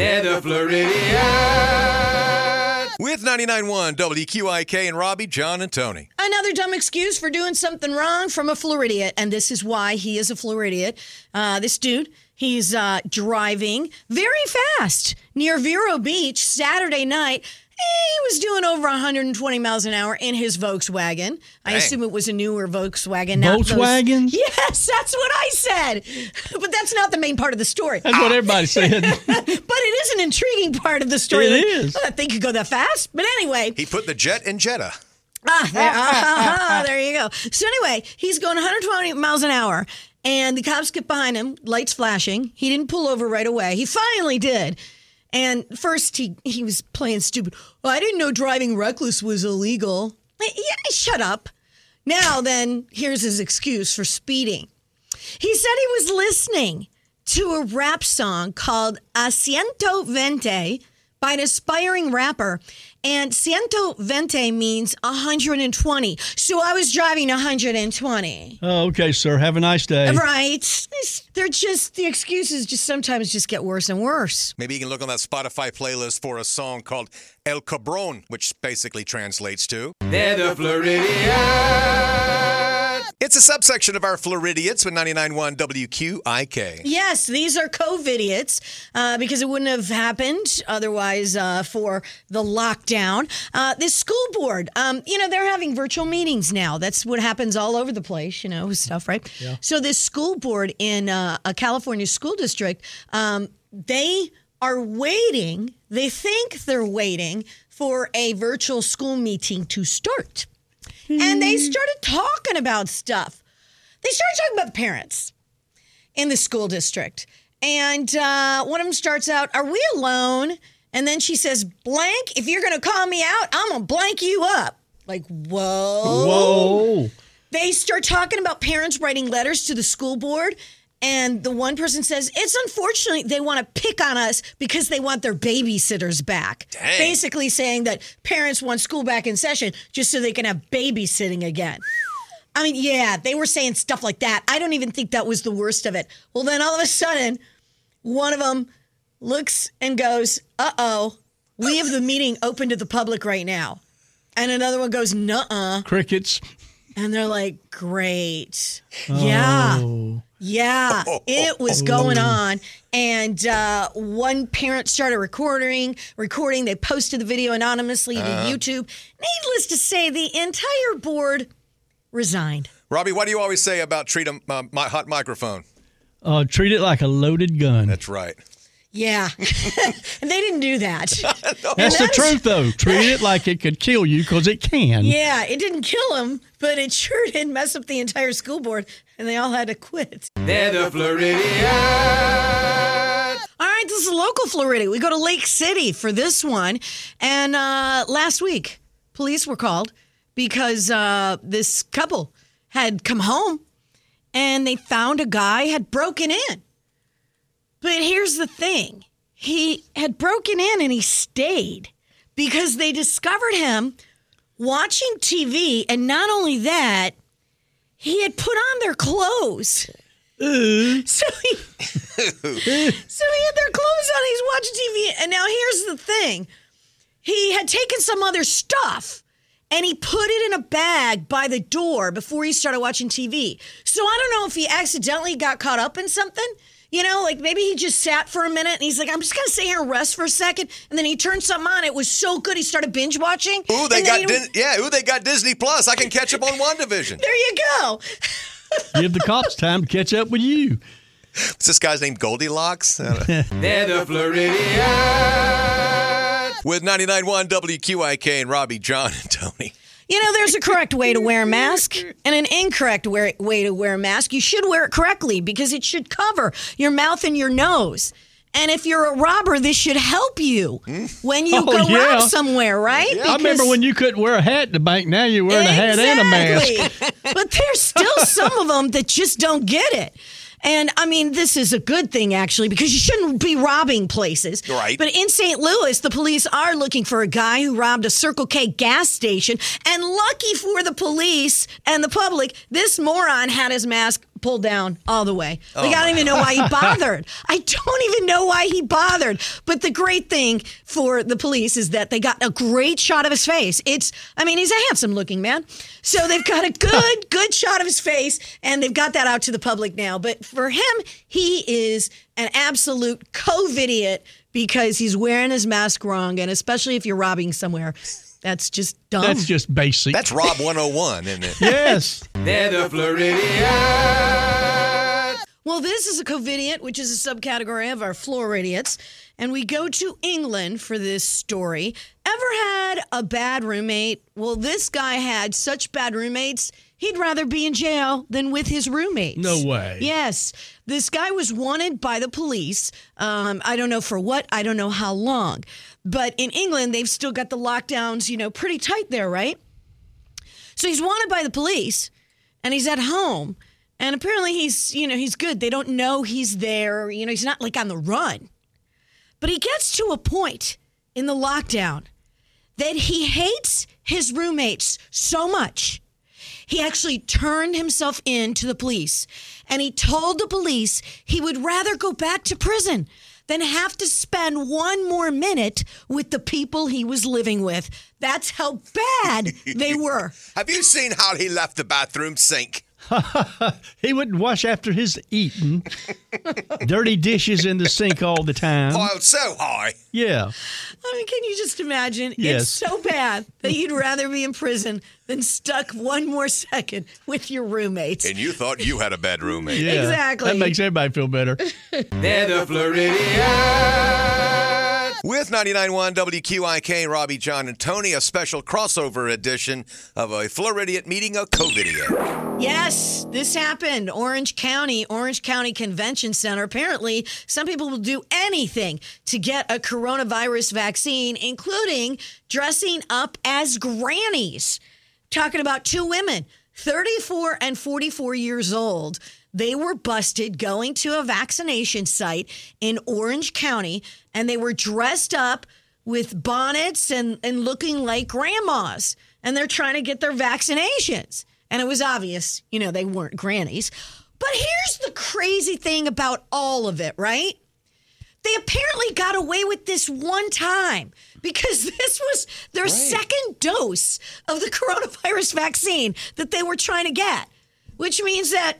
They're the Floridiots. With 99.1 WQIK and Robbie, John, and Tony. Another dumb excuse for doing something wrong from a Floridiot, and this is why he is a Floridiot. Uh, this dude, he's uh, driving very fast near Vero Beach Saturday night. He was doing over 120 miles an hour in his Volkswagen. I Dang. assume it was a newer Volkswagen. not those- Volkswagen? Yes, that's what I said. But that's not the main part of the story. That's what everybody said. but it is an intriguing part of the story. It Like, is. "Oh, that thing could go that fast. But anyway, He put the jet in Jetta. Ah, there, ah, there you go. So anyway, he's going 120 miles an hour, and the cops get behind him, lights flashing. He didn't pull over right away. He finally did. And first, he he was playing stupid. Well, I didn't know driving reckless was illegal. Hey, Yeah, shut up. Now then, here's his excuse for speeding. He said he was listening to a rap song called Asiento Vente by an aspiring rapper. And Ciento Veinte means 120. So I was driving 120. oh, okay, sir. Have a nice day. Right. They're just, the excuses just sometimes just get worse and worse. Maybe you can look on that Spotify playlist for a song called El Cabron, which basically translates to They're the Floridiots. It's a subsection of our Floridiots with 99.1 WQIK. Yes, these are COVIDiots uh, because it wouldn't have happened otherwise uh, for the lockdown. Uh, this school board, um, you know, they're having virtual meetings now. That's what happens all over the place, you know, stuff, right? Yeah. So this school board in uh, a California school district, um, they are waiting. They think they're waiting for a virtual school meeting to start. And they started talking about stuff. They started talking about the parents in the school district. And uh, one of them starts out, Are we alone? And then she says, Blank, if you're going to call me out, I'm going to blank you up. Like, whoa. Whoa. They start talking about parents writing letters to the school board. And the one person says, It's unfortunately they want to pick on us because they want their babysitters back. Dang. Basically saying that parents want school back in session just so they can have babysitting again. I mean, yeah, they were saying stuff like that. I don't even think that was the worst of it. Well, then all of a sudden, one of them looks and goes, uh oh, we have the meeting open to the public right now. And another one goes, nuh uh. Crickets. And they're like, great. Yeah. Oh. Yeah. Yeah, it was going on. And uh, one parent started recording, recording. They posted the video anonymously to YouTube. Needless to say, the entire board resigned. Robbie, what do you always say about treat a uh, my hot microphone? Uh, treat it like a loaded gun. That's right. Yeah. and they didn't do that. That's the that is- truth, though. Treat it like it could kill you because it can. Yeah, it didn't kill them, but it sure did mess up the entire school board, and they all had to quit. They're the Floridiots. All right, this is local Florida. We go to Lake City for this one. And uh, last week, police were called because uh, this couple had come home and they found a guy had broken in. But here's the thing he had broken in and he stayed because they discovered him watching TV. And not only that, he had put on their clothes. Uh. So he, so he had their clothes on. He's watching TV, and now here's the thing: he had taken some other stuff, and he put it in a bag by the door before he started watching TV. So I don't know if he accidentally got caught up in something. You know, like maybe he just sat for a minute and he's like, I'm just gonna sit here and rest for a second. And then he turned something on. It was so good he started binge watching. Ooh, they got he- Dis- yeah. Ooh, they got Disney Plus. I can catch up on WandaVision. There you go. Give the cops time to catch up with you. Is this guy's name Goldilocks? They're the Floridiots. With 99.1 WQIK and Robbie, John, and Tony. You know, there's a correct way to wear a mask and an incorrect way to wear a mask. You should wear it correctly because it should cover your mouth and your nose. And if you're a robber, this should help you when you Oh, go yeah. rob somewhere, right? Yeah. I remember when you couldn't wear a hat at the bank. Now you're wearing a hat and a mask. But there's still some of them that just don't get it. And I mean, this is a good thing actually because you shouldn't be robbing places. Right. But in St. Louis, the police are looking for a guy who robbed a Circle K gas station. And lucky for the police and the public, this moron had his mask pulled down all the way. Like, oh, I don't even know why he bothered. I don't even know why he bothered. But the great thing for the police is that they got a great shot of his face. It's, I mean, he's a handsome looking man. So they've got a good, good shot of his face, and they've got that out to the public now. But for him, he is an absolute COVID idiot because he's wearing his mask wrong. And especially if you're robbing somewhere, that's just dumb. That's just basic. That's Rob 101, isn't it? yes. They're the Floridiots. Well, this is a covidiot, which is a subcategory of our Floridiots. And we go to England for this story. Ever had a bad roommate? Well, this guy had such bad roommates, he'd rather be in jail than with his roommates. No way. Yes. This guy was wanted by the police. Um, I don't know for what, I don't know how long. But in England, they've still got the lockdowns, you know, pretty tight there, right? So he's wanted by the police and he's at home. And apparently he's, you know, he's good. They don't know he's there. You know, he's not like on the run. But he gets to a point in the lockdown that he hates his roommates so much. He actually turned himself in to the police and he told the police he would rather go back to prison than have to spend one more minute with the people he was living with. That's how bad they were. Have you seen how he left the bathroom sink? He wouldn't wash after his eating. Dirty dishes in the sink all the time. Piled so high. Yeah. I mean, can you just imagine? Yes. It's so bad that you'd rather be in prison than stuck one more second with your roommates. And you thought you had a bad roommate. Yeah. Exactly. That makes everybody feel better. They're the Floridiots. With 99.1 WQIK, Robbie, John, and Tony, a special crossover edition of a Floridiot meeting a COVIDiot. Yes, this happened. Orange County, Orange County Convention Center. Apparently, some people will do anything to get a coronavirus vaccine, including dressing up as grannies. Talking about two women, 34 and 44 years old. They were busted going to a vaccination site in Orange County, and they were dressed up with bonnets and, and looking like grandmas. And they're trying to get their vaccinations. And it was obvious, you know, they weren't grannies. But here's the crazy thing about all of it, right? They apparently got away with this one time because this was their second dose of the coronavirus vaccine that they were trying to get, which means that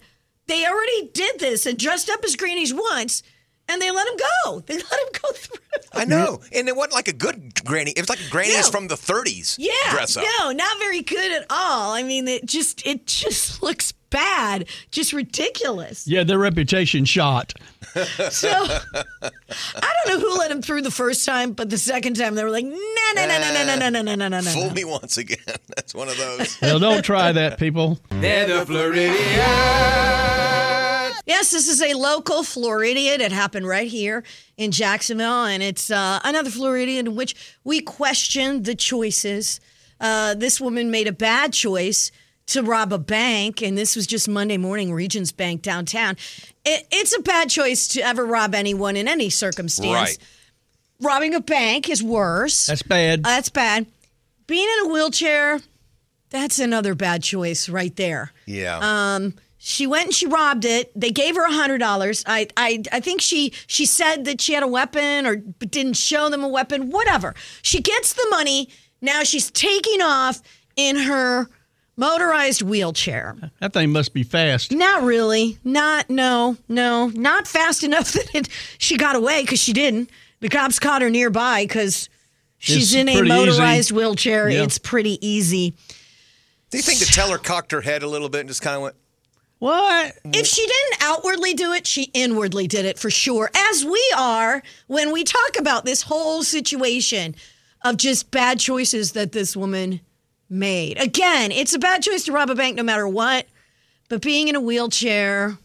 they already did this and dressed up as greenies once and they let him go. They let him go through. I know. And it wasn't like a good granny. It was like a granny No. from the 30s. Yeah. Dress up. No, not very good at all. I mean, it just it just looks bad, just ridiculous. Yeah, their reputation shot. So I don't know who let him through the first time, but the second time they were like, no, no, no, no, no, no, no, no, no, no, no. Fool me once again. That's one of those. Well, don't try that, people. They're the Floridiots. Yes, this is a local Floridiot. It happened right here in Jacksonville, and it's uh, another Floridiot in which we questioned the choices. Uh, this woman made a bad choice to rob a bank, and this was just Monday morning, Regions Bank downtown. It, it's a bad choice to ever rob anyone in any circumstance. Right. Robbing a bank is worse. That's bad. Uh, that's bad. Being in a wheelchair, that's another bad choice right there. Yeah. Um, she went and she robbed it. They gave her a hundred dollars. I, I, I think she she said that she had a weapon or didn't show them a weapon. Whatever. She gets the money. Now she's taking off in her motorized wheelchair. That thing must be fast. Not really. Not no no. Not fast enough that it, she got away because she didn't. The cops caught her nearby because she's It's in a motorized easy. wheelchair. Yeah. It's pretty easy. Do you think the teller cocked her head a little bit and just kind of went, What? If she didn't outwardly do it, she inwardly did it for sure. As we are when we talk about this whole situation of just bad choices that this woman made. Again, it's a bad choice to rob a bank no matter what, but being in a wheelchair,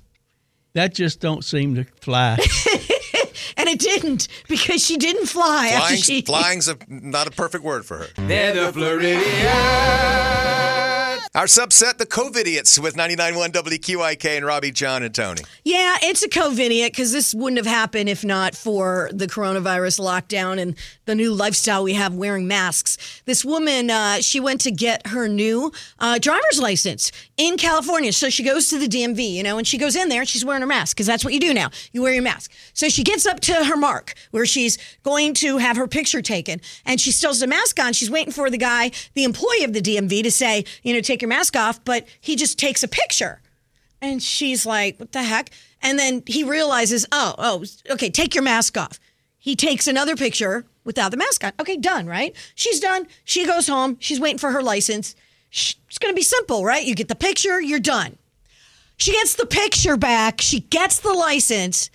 That just don't seem to fly. and it didn't because she didn't fly after flying's, she. flying's a, not a perfect word for her. They're the Floridiots. Our subset, the COVIDiots, with 99.1 WQIK and Robbie, John, and Tony. Yeah, it's a COVID because this wouldn't have happened if not for the coronavirus lockdown and the new lifestyle we have wearing masks. This woman, uh, she went to get her new uh, driver's license in California. So she goes to the DMV, you know, and she goes in there and she's wearing her mask because that's what you do now. You wear your mask. So she gets up to her mark where she's going to have her picture taken and she still has a mask on. She's waiting for the guy, the employee of the DMV, to say, you know, take your mask off, but he just takes a picture. And she's like, what the heck? And then he realizes, oh, oh, okay, take your mask off. He takes another picture without the mask on. Okay, done, right? She's done. She goes home. She's waiting for her license. It's going to be simple, right? You get the picture, you're done. She gets the picture back. She gets the license.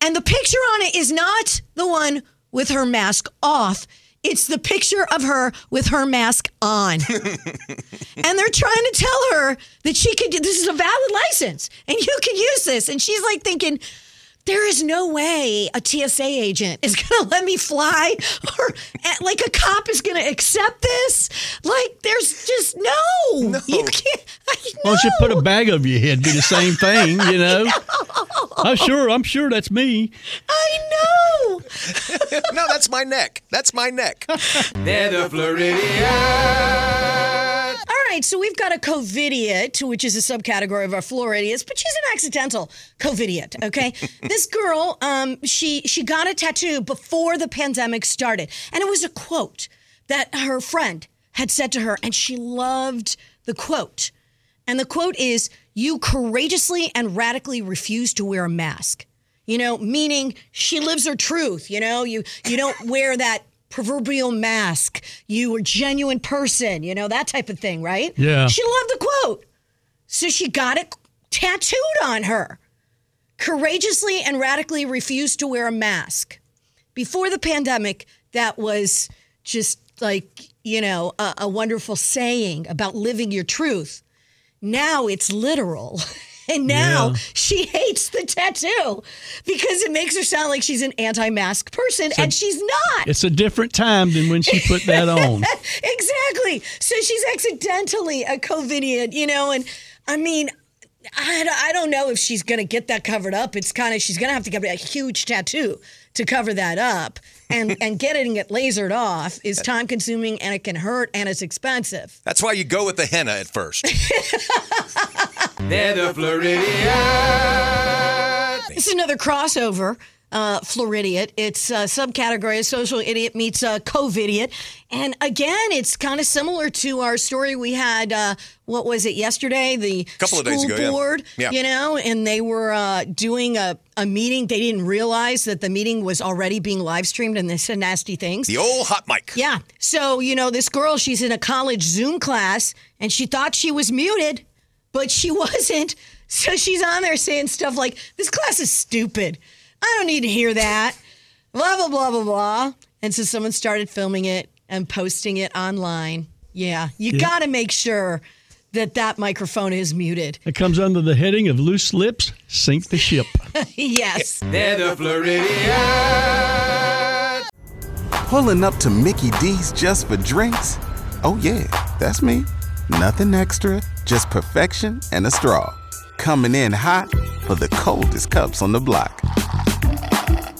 And the picture on it is not the one with her mask off. It's the picture of her with her mask on. and they're trying to tell her that she could, this is a valid license and you can use this. And she's like thinking, there is no way a TSA agent is going to let me fly or eh, like a cop is going to accept this. Like, there's just no. No. You can't. I, Why don't you put a bag over your head? Be the same thing, you know. I'm sure. I'm sure that's me. I know. no, that's my neck. That's my neck. They're the Floridiots. Right, so we've got a covidiot, which is a subcategory of our Floridiots, but she's an accidental covidiot. Okay, this girl, um, she she got a tattoo before the pandemic started, and it was a quote that her friend had said to her, and she loved the quote. And the quote is, "You courageously and radically refuse to wear a mask." You know, meaning she lives her truth. You know, you you don't wear that proverbial mask. You a genuine person. You know that type of thing, right? Yeah. She loved the quote, so she got it tattooed on her. Courageously and radically refused to wear a mask. Before the pandemic, that was just like you know a, a wonderful saying about living your truth. Now it's literal. And now Yeah. she hates the tattoo because it makes her sound like she's an anti mask person, and she's not. It's a different time than when she put that on. exactly. So she's accidentally a COVIDian, you know, and I mean, I, I don't know if she's going to get that covered up. It's kind of, she's going to have to get a huge tattoo to cover that up. And, and getting it lasered off is time consuming and it can hurt and it's expensive. That's why you go with the henna at first. They're the Floridiots. This is another crossover. Uh, Floridiot. It's a subcategory of social idiot meets uh, COVIDiot. And again, it's kind of similar to our story we had, uh, what was it, yesterday? The Couple of days school ago, yeah. board, Yeah. you know, and they were uh, doing a, a meeting. They didn't realize that the meeting was already being live streamed and they said nasty things. The old hot mic. Yeah. So, you know, this girl, she's in a college Zoom class and she thought she was muted, but she wasn't. So she's on there saying stuff like, this class is stupid. I don't need to hear that. Blah, blah, blah, blah, blah. And so someone started filming it and posting it online. Yeah. You got to make sure that that microphone is muted. It comes under the heading of loose lips sink the ship. yes. They're the Floridiots. Pulling up to Mickey D's just for drinks? Oh, yeah, that's me. Nothing extra, just perfection and a straw. Coming in hot for the coldest cups on the block.